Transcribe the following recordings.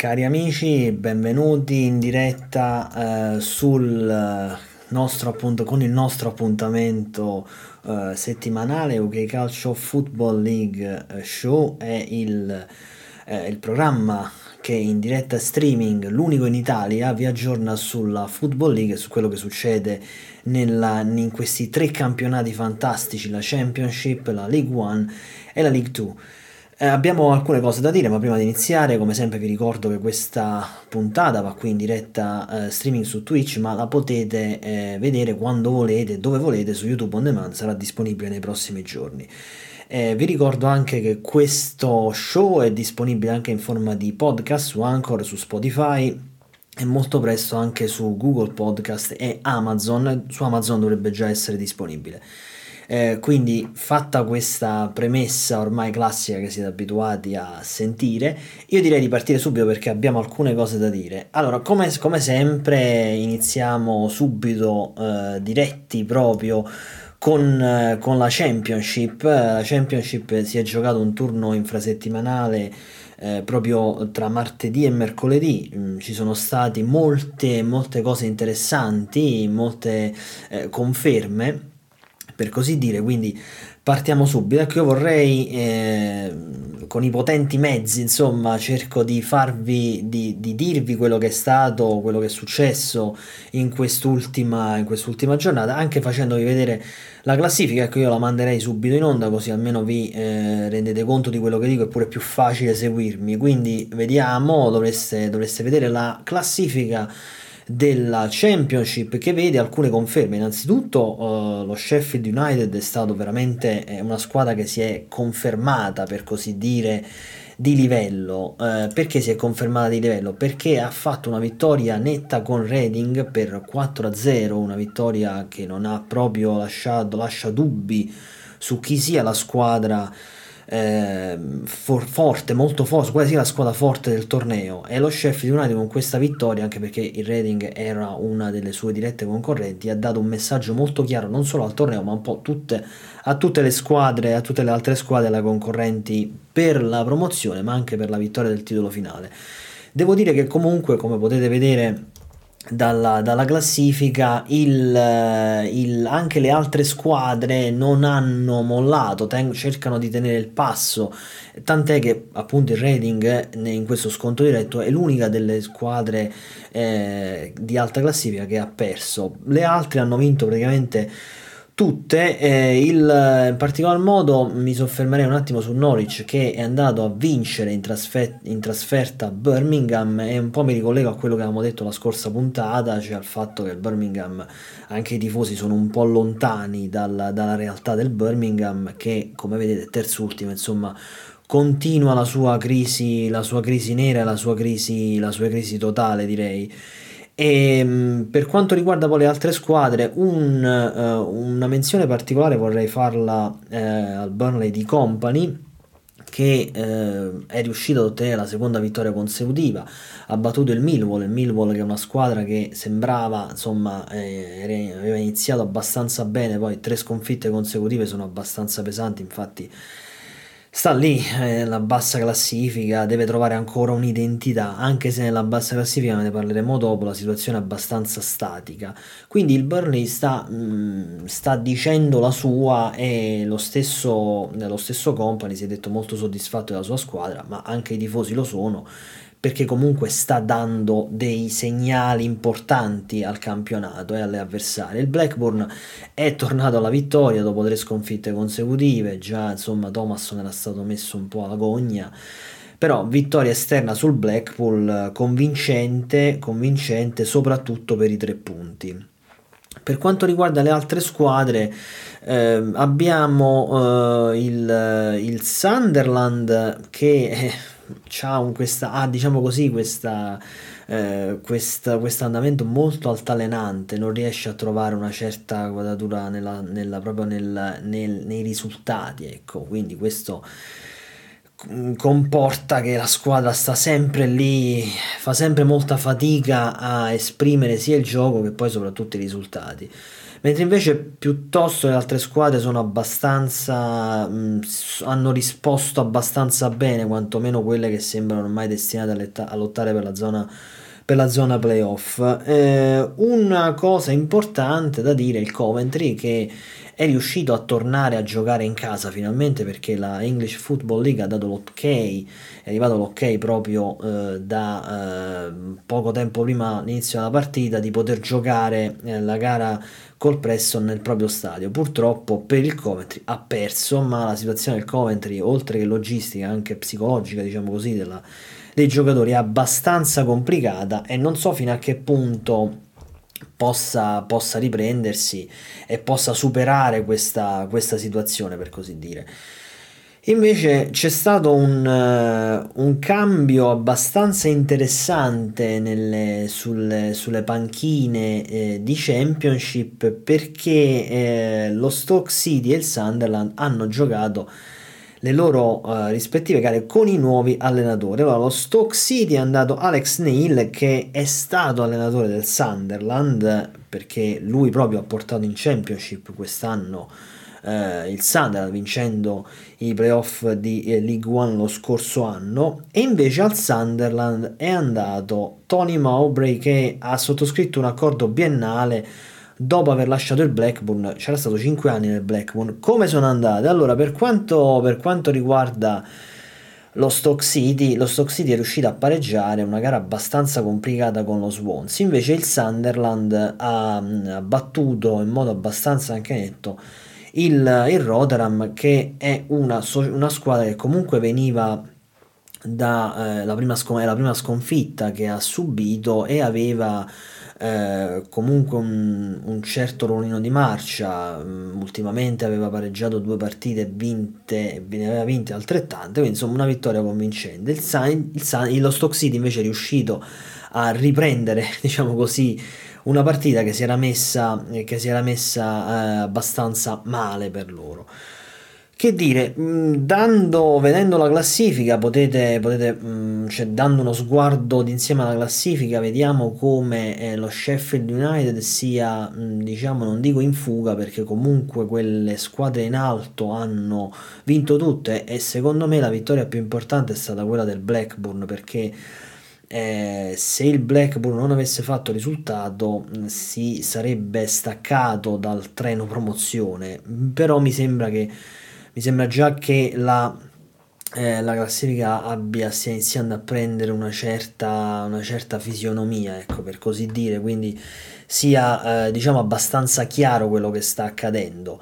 Cari amici, benvenuti in diretta eh, sul nostro appunto, con il nostro appuntamento eh, settimanale UK Calcio Football League eh, Show è il, eh, il programma che in diretta streaming, l'unico in Italia, vi aggiorna sulla Football League e su quello che succede nella, in questi tre campionati fantastici, la Championship, la League One e la League Two. Eh, abbiamo alcune cose da dire, ma prima di iniziare, come sempre, vi ricordo che questa puntata va qui in diretta eh, streaming su Twitch, ma la potete eh, vedere quando volete, dove volete, su YouTube On Demand, sarà disponibile nei prossimi giorni. Eh, vi ricordo anche che questo show è disponibile anche in forma di podcast su Anchor, su Spotify e molto presto anche su Google Podcast e Amazon. Su Amazon dovrebbe già essere disponibile. Eh, quindi fatta questa premessa ormai classica che siete abituati a sentire, io direi di partire subito perché abbiamo alcune cose da dire. Allora, come, come sempre iniziamo subito eh, diretti proprio con, eh, con, la Championship. La Championship si è giocato un turno infrasettimanale eh, proprio tra martedì e mercoledì. Mm, ci sono state molte, molte cose interessanti, molte eh, conferme per così dire, quindi partiamo subito. Ecco, io vorrei, eh, con i potenti mezzi, insomma, cerco di farvi, di, di, dirvi quello che è stato, quello che è successo in quest'ultima, in quest'ultima giornata, anche facendovi vedere la classifica. Ecco, io la manderei subito in onda, così almeno vi eh, rendete conto di quello che dico, è pure più facile seguirmi. Quindi vediamo, dovreste, dovreste vedere la classifica della Championship che vede alcune conferme. Innanzitutto uh, lo Sheffield United è stato veramente eh, una squadra che si è confermata per così dire di livello. Uh, perché si è confermata di livello? Perché ha fatto una vittoria netta con Reading per 4-0, una vittoria che non ha proprio lasciato lascia dubbi su chi sia la squadra eh, for- forte, molto forte, quasi la squadra forte del torneo e lo Sheffield United con questa vittoria, anche perché il Reading era una delle sue dirette concorrenti, ha dato un messaggio molto chiaro non solo al torneo ma un po' tutte, a tutte le squadre, a tutte le altre squadre, la concorrenti per la promozione ma anche per la vittoria del titolo finale. Devo dire che comunque, come potete vedere, dalla, dalla classifica il, il, anche le altre squadre non hanno mollato ten, cercano di tenere il passo. Tant'è che appunto il Reading in questo sconto diretto è l'unica delle squadre eh, di alta classifica che ha perso. Le altre hanno vinto praticamente tutte. Eh, il, in particolar modo mi soffermerei un attimo su Norwich che è andato a vincere in, trasfer- in, trasferta a Birmingham e un po' mi ricollego a quello che avevamo detto la scorsa puntata, cioè al fatto che il Birmingham, anche i tifosi sono un po' lontani dalla, dalla realtà del Birmingham che come vedete terzultimo insomma continua la sua crisi, la sua crisi nera, la sua crisi, la sua crisi totale direi. E ehm, per quanto riguarda poi le altre squadre, un, uh, una menzione particolare vorrei farla uh, al Burnley di Company che uh, è riuscito ad ottenere la seconda vittoria consecutiva, ha battuto il Millwall, il Millwall che è una squadra che sembrava, insomma, eh, aveva iniziato abbastanza bene, poi tre sconfitte consecutive sono abbastanza pesanti, infatti sta lì nella eh, bassa classifica, deve trovare ancora un'identità, anche se nella bassa classifica, ne parleremo dopo, la situazione è abbastanza statica. Quindi il Burnley sta, mh, mm, sta dicendo la sua e lo stesso, nello stesso company si è detto molto soddisfatto della sua squadra, ma anche i tifosi lo sono perché comunque sta dando dei segnali importanti al campionato e alle avversarie. Il Blackburn è tornato alla vittoria dopo tre sconfitte consecutive, già insomma Thomason era stato messo un po' alla gogna, però vittoria esterna sul Blackpool convincente, convincente soprattutto per i tre punti. Per quanto riguarda le altre squadre, eh, abbiamo eh, il, il Sunderland che eh, un, questa, ha diciamo così questa, eh, questa, questo andamento molto altalenante, non riesce a trovare una certa quadratura nella, nella, proprio nel, nel, nei risultati, ecco, quindi questo comporta che la squadra sta sempre lì, fa sempre molta fatica a esprimere sia il gioco che poi soprattutto i risultati. Mentre invece piuttosto le altre squadre sono abbastanza mh, hanno risposto abbastanza bene quantomeno quelle che sembrano ormai destinate a lottare per la zona per la zona playoff. Eh, una cosa importante da dire il Coventry che è riuscito a tornare a giocare in casa finalmente perché la English Football League ha dato l'ok, è arrivato l'ok proprio eh, da eh, poco tempo prima l'inizio della partita di poter giocare eh, la gara col Preston nel proprio stadio. Purtroppo per il Coventry ha perso, ma la situazione del Coventry, oltre che logistica, anche psicologica, diciamo così, della, dei giocatori è abbastanza complicata e non so fino a che punto possa, possa riprendersi e possa superare questa, questa situazione, per così dire. Invece c'è stato un, uh, un cambio abbastanza interessante nelle, sulle, sulle, panchine eh, di Championship perché eh, lo Stoke City e il Sunderland hanno giocato le loro uh, rispettive gare con i nuovi allenatori. Allora, lo Stoke City è andato Alex Neil, che è stato allenatore del Sunderland, perché lui proprio ha portato in Championship quest'anno uh, il Sunderland, vincendo i playoff di eh, League One lo scorso anno. E invece al Sunderland è andato Tony Mowbray, che ha sottoscritto un accordo biennale dopo aver lasciato il Blackburn, c'era stato 5 anni nel Blackburn, come sono andate? Allora, per quanto, per quanto riguarda lo Stock City, lo Stock City è riuscito a pareggiare una gara abbastanza complicata con lo Swansea, invece il Sunderland ha, battuto in modo abbastanza anche netto il, il Rotterdam che è una, una, squadra che comunque veniva da eh, prima scon- prima sconfitta che ha subito e aveva eh, comunque un, un, certo ruolino di marcia, um, ultimamente aveva pareggiato due partite vinte, ne aveva vinte altrettante, quindi insomma una vittoria convincente. Il, San, il San, lo Stock City invece è riuscito a riprendere, diciamo così, una partita che si era messa, si era messa eh, abbastanza male per loro. Che dire, mm, dando, vedendo la classifica, potete, potete mm, cioè, dando uno sguardo d'insieme alla classifica, vediamo come eh, lo Sheffield United sia, mm, diciamo, non dico in fuga, perché comunque quelle squadre in alto hanno vinto tutte e secondo me la vittoria più importante è stata quella del Blackburn, perché eh, se il Blackburn non avesse fatto risultato si sarebbe staccato dal treno promozione, però mi sembra che mi sembra già che la, eh, la classifica abbia, stia iniziando a prendere una certa, una certa fisionomia, ecco, per così dire, quindi sia eh, diciamo abbastanza chiaro quello che sta accadendo.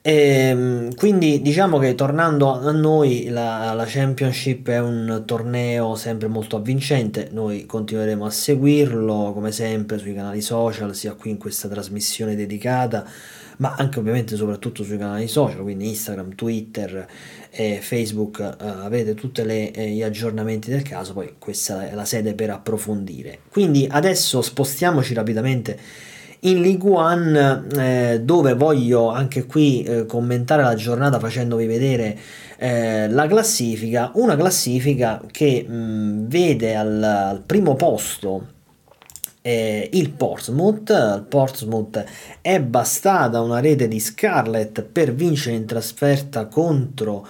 E, ehm, quindi diciamo che tornando a noi la, la, Championship è un torneo sempre molto avvincente, noi continueremo a seguirlo come sempre sui canali social, sia qui in questa trasmissione dedicata ma anche ovviamente soprattutto sui canali social, quindi Instagram, Twitter e Facebook, eh, avete tutti eh, gli aggiornamenti del caso, poi questa è la sede per approfondire. Quindi adesso spostiamoci rapidamente in League One eh, dove voglio anche qui eh, commentare la giornata facendovi vedere eh, la classifica, una classifica che mh, vede al, al primo posto eh, il Portsmouth. Il Portsmouth è bastata una rete di Scarlett per vincere in trasferta contro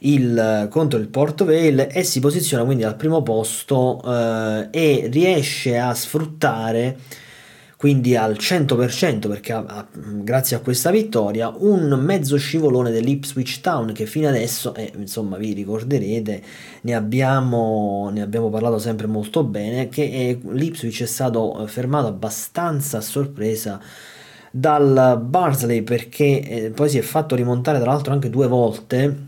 il, contro il Port Vale e si posiziona quindi al primo posto eh, e riesce a sfruttare quindi al 100% perché ha, ha, grazie a questa vittoria un mezzo scivolone dell'Ipswich Town che fino adesso eh, insomma vi ricorderete ne abbiamo, ne abbiamo parlato sempre molto bene che è, l'Ipswich è stato fermato abbastanza a sorpresa dal Barnsley perché eh, poi si è fatto rimontare tra l'altro anche due volte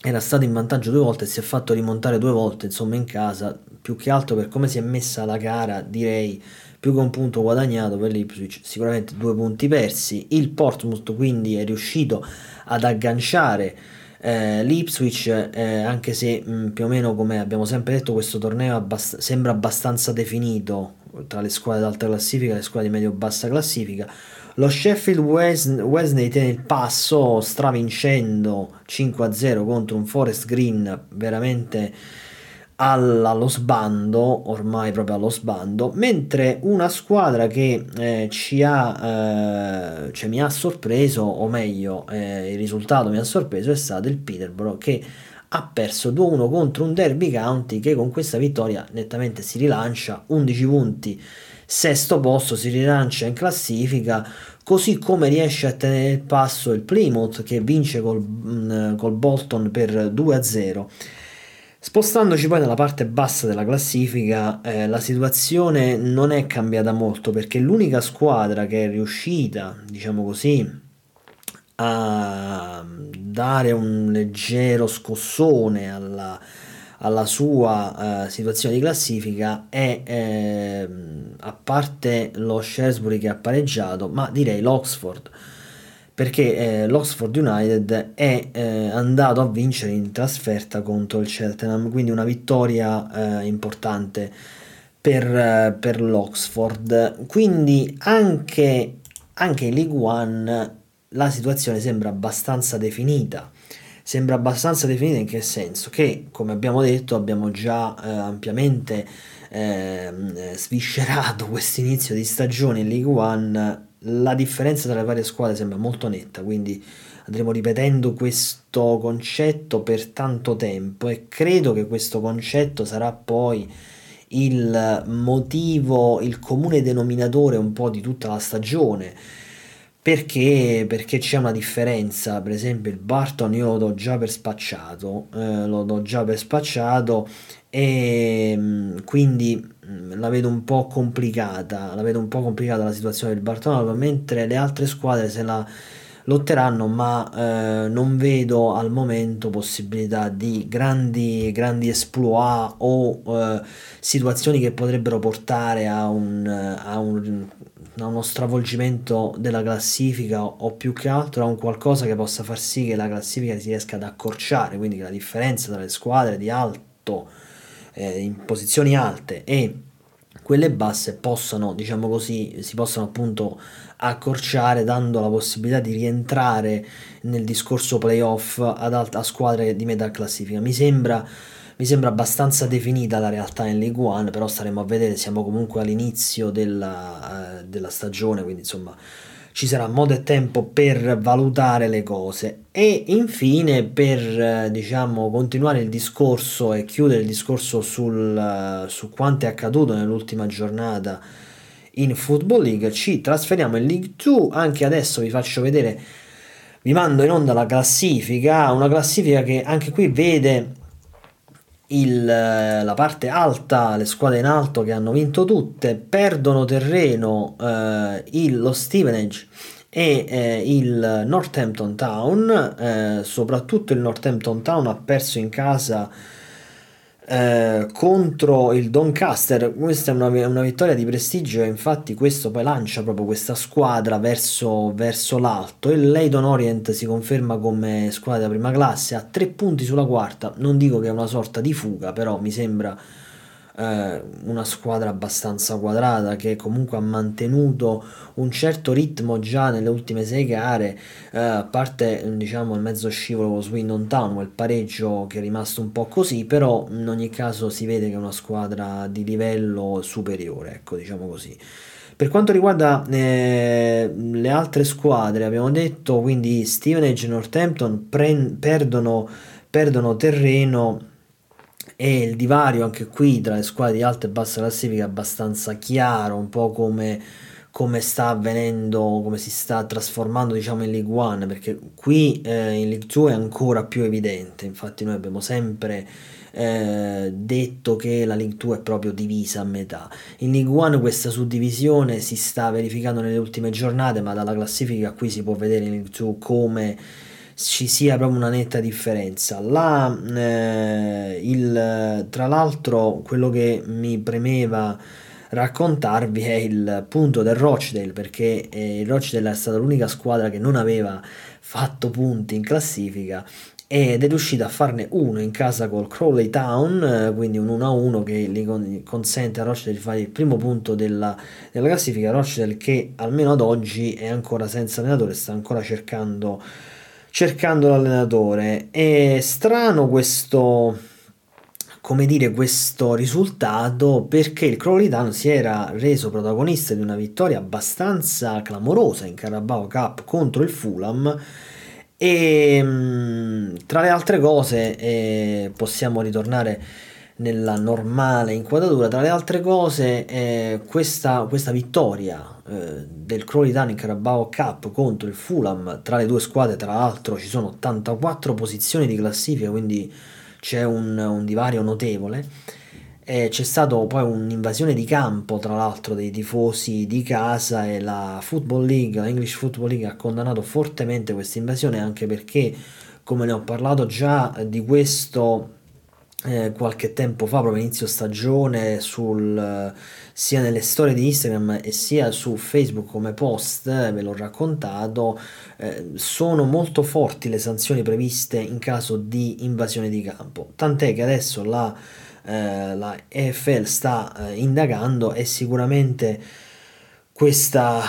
era stato in vantaggio due volte e si è fatto rimontare due volte insomma in casa più che altro per come si è messa la gara direi più che un punto guadagnato per l'Ipswich, sicuramente due punti persi. Il Portsmouth quindi è riuscito ad agganciare eh, l'Ipswich, eh, anche se mh, più o meno come abbiamo sempre detto questo torneo abbast- sembra abbastanza definito tra le squadre d'alta classifica e le squadre di medio-bassa classifica. Lo Sheffield Wednesday tiene il passo stravincendo 5-0 contro un Forest Green veramente allo sbando, ormai proprio allo sbando, mentre una squadra che eh, ci ha, eh, cioè mi ha sorpreso, o meglio, eh, il risultato mi ha sorpreso, è stato il Peterborough che ha perso 2-1 contro un Derby County che con questa vittoria nettamente si rilancia, 11 punti, sesto posto, si rilancia in classifica, così come riesce a tenere il passo il Plymouth che vince col, mh, col Bolton per 2-0 Spostandoci poi nella parte bassa della classifica, eh, la situazione non è cambiata molto perché l'unica squadra che è riuscita, diciamo così, a dare un leggero scossone alla, alla sua uh, situazione di classifica è eh, a parte lo Shrewsbury che ha pareggiato, ma direi l'Oxford perché eh, l'Oxford United è eh, andato a vincere in trasferta contro il Cheltenham, quindi una vittoria eh, importante per, eh, per, l'Oxford. Quindi anche, anche in League One la situazione sembra abbastanza definita. Sembra abbastanza definita in che senso? Che, come abbiamo detto, abbiamo già eh, ampiamente ehm, sviscerato questo inizio di stagione in League One la differenza tra le varie squadre sembra molto netta, quindi andremo ripetendo questo concetto per tanto tempo e credo che questo concetto sarà poi il motivo, il comune denominatore un po' di tutta la stagione. Perché? Perché c'è una differenza, per esempio il Barton io lo do già per spacciato, eh, lo do già per spacciato e mm, quindi la vedo un po' complicata, la vedo un po' complicata la situazione del Bartolomeo, mentre le altre squadre se la lotteranno, ma eh, non vedo al momento possibilità di grandi, grandi exploit o eh, situazioni che potrebbero portare a, un, a, un, a, uno stravolgimento della classifica o più che altro a un qualcosa che possa far sì che la classifica si riesca ad accorciare, quindi che la differenza tra le squadre di alto eh, in posizioni alte e quelle basse possano, diciamo così, si possono appunto accorciare dando la possibilità di rientrare nel discorso playoff ad alt- a squadre di metà classifica. Mi sembra, mi sembra abbastanza definita la realtà in League One, però staremo a vedere, siamo comunque all'inizio della, uh, della stagione, quindi insomma ci sarà modo e tempo per valutare le cose. E infine per eh, diciamo continuare il discorso e chiudere il discorso sul, eh, su quanto è accaduto nell'ultima giornata in Football League ci trasferiamo in League 2 anche adesso vi faccio vedere vi mando in onda la classifica una classifica che anche qui vede il, eh, la parte alta, le squadre in alto che hanno vinto tutte, perdono terreno eh, il, lo Stevenage e eh, il Northampton Town, eh, soprattutto il Northampton Town ha perso in casa eh, contro il Doncaster. Questa è una, una, vittoria di prestigio e infatti questo poi lancia proprio questa squadra verso, verso l'alto. Il Leydon Orient si conferma come squadra prima classe, ha tre punti sulla quarta. Non dico che è una sorta di fuga, però mi sembra eh, una squadra abbastanza quadrata che comunque ha mantenuto un certo ritmo già nelle ultime sei gare, eh, a parte diciamo il mezzo scivolo con Swindon Town, il pareggio che è rimasto un po' così, però in ogni caso si vede che è una squadra di livello superiore, ecco diciamo così. Per quanto riguarda eh, le altre squadre, abbiamo detto quindi Stevenage e Northampton pre- perdono, perdono terreno e il divario anche qui tra le squadre di alta e bassa classifica è abbastanza chiaro, un po' come, come sta avvenendo, come si sta trasformando diciamo in League One, perché qui eh, in League 2 è ancora più evidente, infatti noi abbiamo sempre eh, detto che la League 2 è proprio divisa a metà. In League 1 questa suddivisione si sta verificando nelle ultime giornate, ma dalla classifica qui si può vedere in League 2 come ci sia proprio una netta differenza. La, eh, il, tra l'altro, quello che mi premeva raccontarvi è il punto del Rochdale perché eh, il Rochdale è stata l'unica squadra che non aveva fatto punti in classifica ed è riuscita a farne uno in casa col Crawley Town, eh, quindi un 1-1 che gli consente a Rochdale di fare il primo punto della, della classifica. Rochdale che almeno ad oggi è ancora senza allenatore, sta ancora cercando cercando l'allenatore. È strano questo, come dire, questo risultato perché il Crowley si era reso protagonista di una vittoria abbastanza clamorosa in Carabao Cup contro il Fulham e mm, tra le altre cose eh, possiamo ritornare nella normale inquadratura. Tra le altre cose, eh, questa, questa, vittoria eh, del Crowley in Carabao Cup contro il Fulham, tra le due squadre, tra l'altro, ci sono 84 posizioni di classifica, quindi c'è un, un divario notevole. E c'è stata poi un'invasione di campo, tra l'altro, dei tifosi di casa e la Football League, la English Football League ha condannato fortemente questa invasione anche perché, come ne ho parlato già di questo eh, qualche tempo fa, proprio inizio stagione, sul, sia nelle storie di Instagram e sia su Facebook come post, ve l'ho raccontato, eh, sono molto forti le sanzioni previste in caso di invasione di campo, tant'è che adesso la, eh, la EFL sta eh, indagando e sicuramente questa,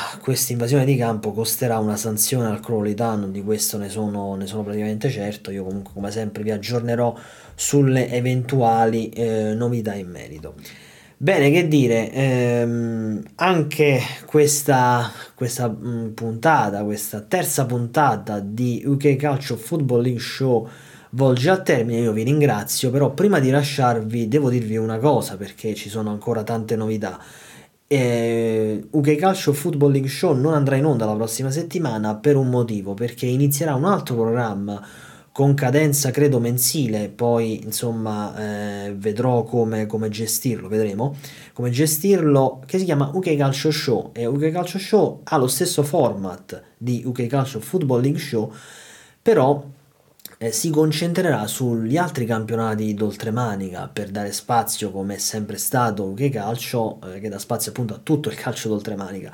invasione di campo costerà una sanzione al Crowley Town, di questo ne sono, ne sono, praticamente certo. Io comunque come sempre vi aggiornerò sulle eventuali eh, novità in merito. Bene, che dire, ehm, anche questa, questa mm, puntata, questa terza puntata di UK Calcio Football League Show volge a termine, io vi ringrazio, però prima di lasciarvi devo dirvi una cosa perché ci sono ancora tante novità. Eh, UK Calcio Football League Show non andrà in onda la prossima settimana per un motivo, perché inizierà un altro programma con cadenza credo mensile, poi insomma eh, vedrò come, come, gestirlo, vedremo come gestirlo, che si chiama UK Calcio Show e UK Calcio Show ha lo stesso format di UK Calcio Football League Show, però eh, si concentrerà sugli altri campionati d'oltremanica per dare spazio, come è sempre stato UK Calcio, eh, che dà spazio appunto a tutto il calcio d'oltremanica.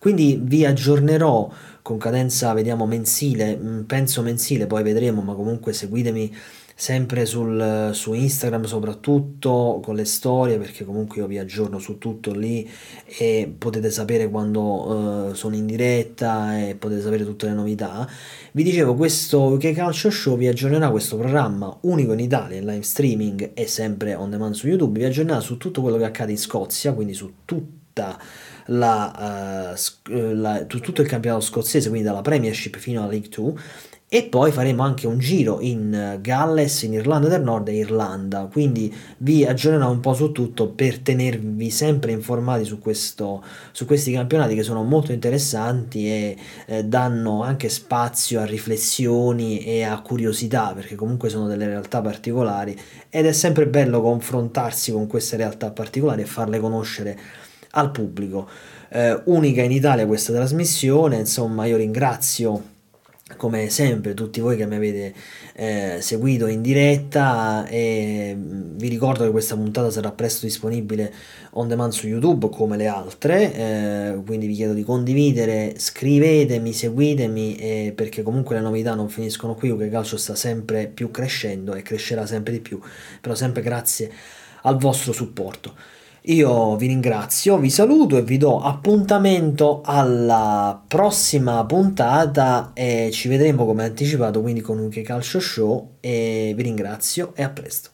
Quindi vi aggiornerò con cadenza, vediamo, mensile, mm, penso mensile, poi vedremo, ma comunque seguitemi sempre sul, su Instagram soprattutto con le storie perché comunque io vi aggiorno su tutto lì e potete sapere quando uh, sono in diretta e potete sapere tutte le novità. Vi dicevo questo UK Calcio Show vi aggiornerà questo programma unico in Italia in live streaming e sempre on demand su YouTube. Vi aggiornerà su tutto quello che accade in Scozia quindi su tutta la, uh, la, tutto il campionato scozzese quindi dalla Premiership fino alla League 2 e poi faremo anche un giro in eh, Galles, in Irlanda del Nord e Irlanda, quindi vi aggiornerò un po' su tutto per tenervi sempre informati su, questo, su questi campionati che sono molto interessanti e eh, danno anche spazio a riflessioni e a curiosità, perché comunque sono delle realtà particolari ed è sempre bello confrontarsi con queste realtà particolari e farle conoscere al pubblico. Eh, unica in Italia questa trasmissione, insomma io ringrazio come sempre tutti voi che mi avete eh, seguito in diretta e mm, vi ricordo che questa puntata sarà presto disponibile on demand su YouTube come le altre eh, quindi vi chiedo di condividere scrivetemi seguitemi eh, perché comunque le novità non finiscono qui che calcio sta sempre più crescendo e crescerà sempre di più però sempre grazie al vostro supporto io vi ringrazio, vi saluto e vi do appuntamento alla prossima puntata e ci vedremo come anticipato quindi con un Calcio Show e vi ringrazio e a presto.